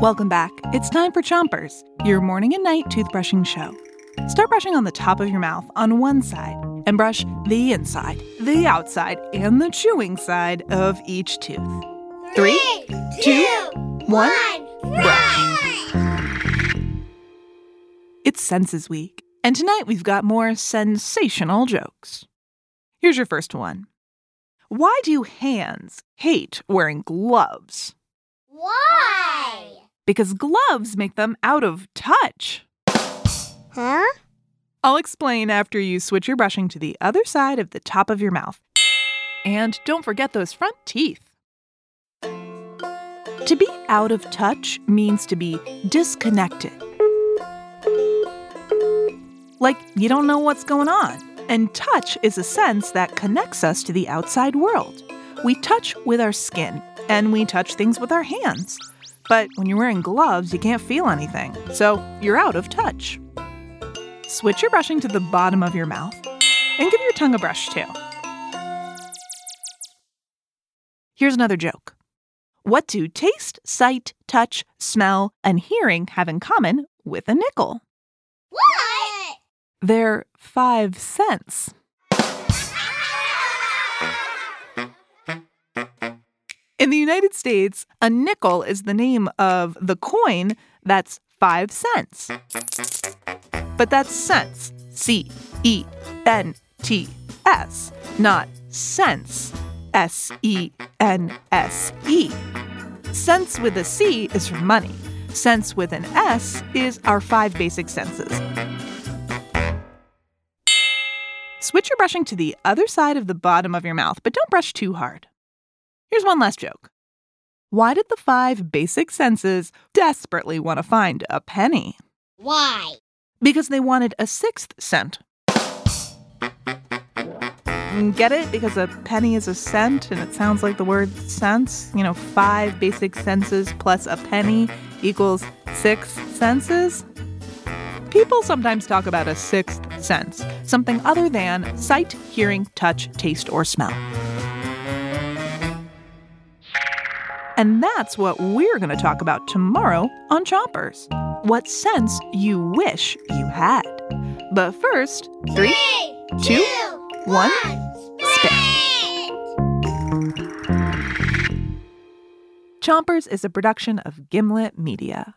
Welcome back. It's time for Chompers, your morning and night toothbrushing show. Start brushing on the top of your mouth on one side and brush the inside, the outside, and the chewing side of each tooth. Three, two, one, brush. It's Senses Week, and tonight we've got more sensational jokes. Here's your first one Why do hands hate wearing gloves? Why? Because gloves make them out of touch. Huh? I'll explain after you switch your brushing to the other side of the top of your mouth. And don't forget those front teeth. To be out of touch means to be disconnected. Like you don't know what's going on. And touch is a sense that connects us to the outside world. We touch with our skin, and we touch things with our hands. But when you're wearing gloves, you can't feel anything, so you're out of touch. Switch your brushing to the bottom of your mouth and give your tongue a brush too. Here's another joke. What do taste, sight, touch, smell, and hearing have in common with a nickel? What? They're five cents. In the United States, a nickel is the name of the coin that's five cents. But that's cents. C E N T S, not sense, S E N S E. Sense with a C is for money. Sense with an S is our five basic senses. Switch your brushing to the other side of the bottom of your mouth, but don't brush too hard. Here's one last joke. Why did the five basic senses desperately want to find a penny? Why? Because they wanted a sixth cent. Mm, get it? Because a penny is a cent and it sounds like the word sense. You know, five basic senses plus a penny equals six senses. People sometimes talk about a sixth sense, something other than sight, hearing, touch, taste, or smell. And that's what we're going to talk about tomorrow on Chompers. What sense you wish you had. But first, three, two, one, spit. Chompers is a production of Gimlet Media.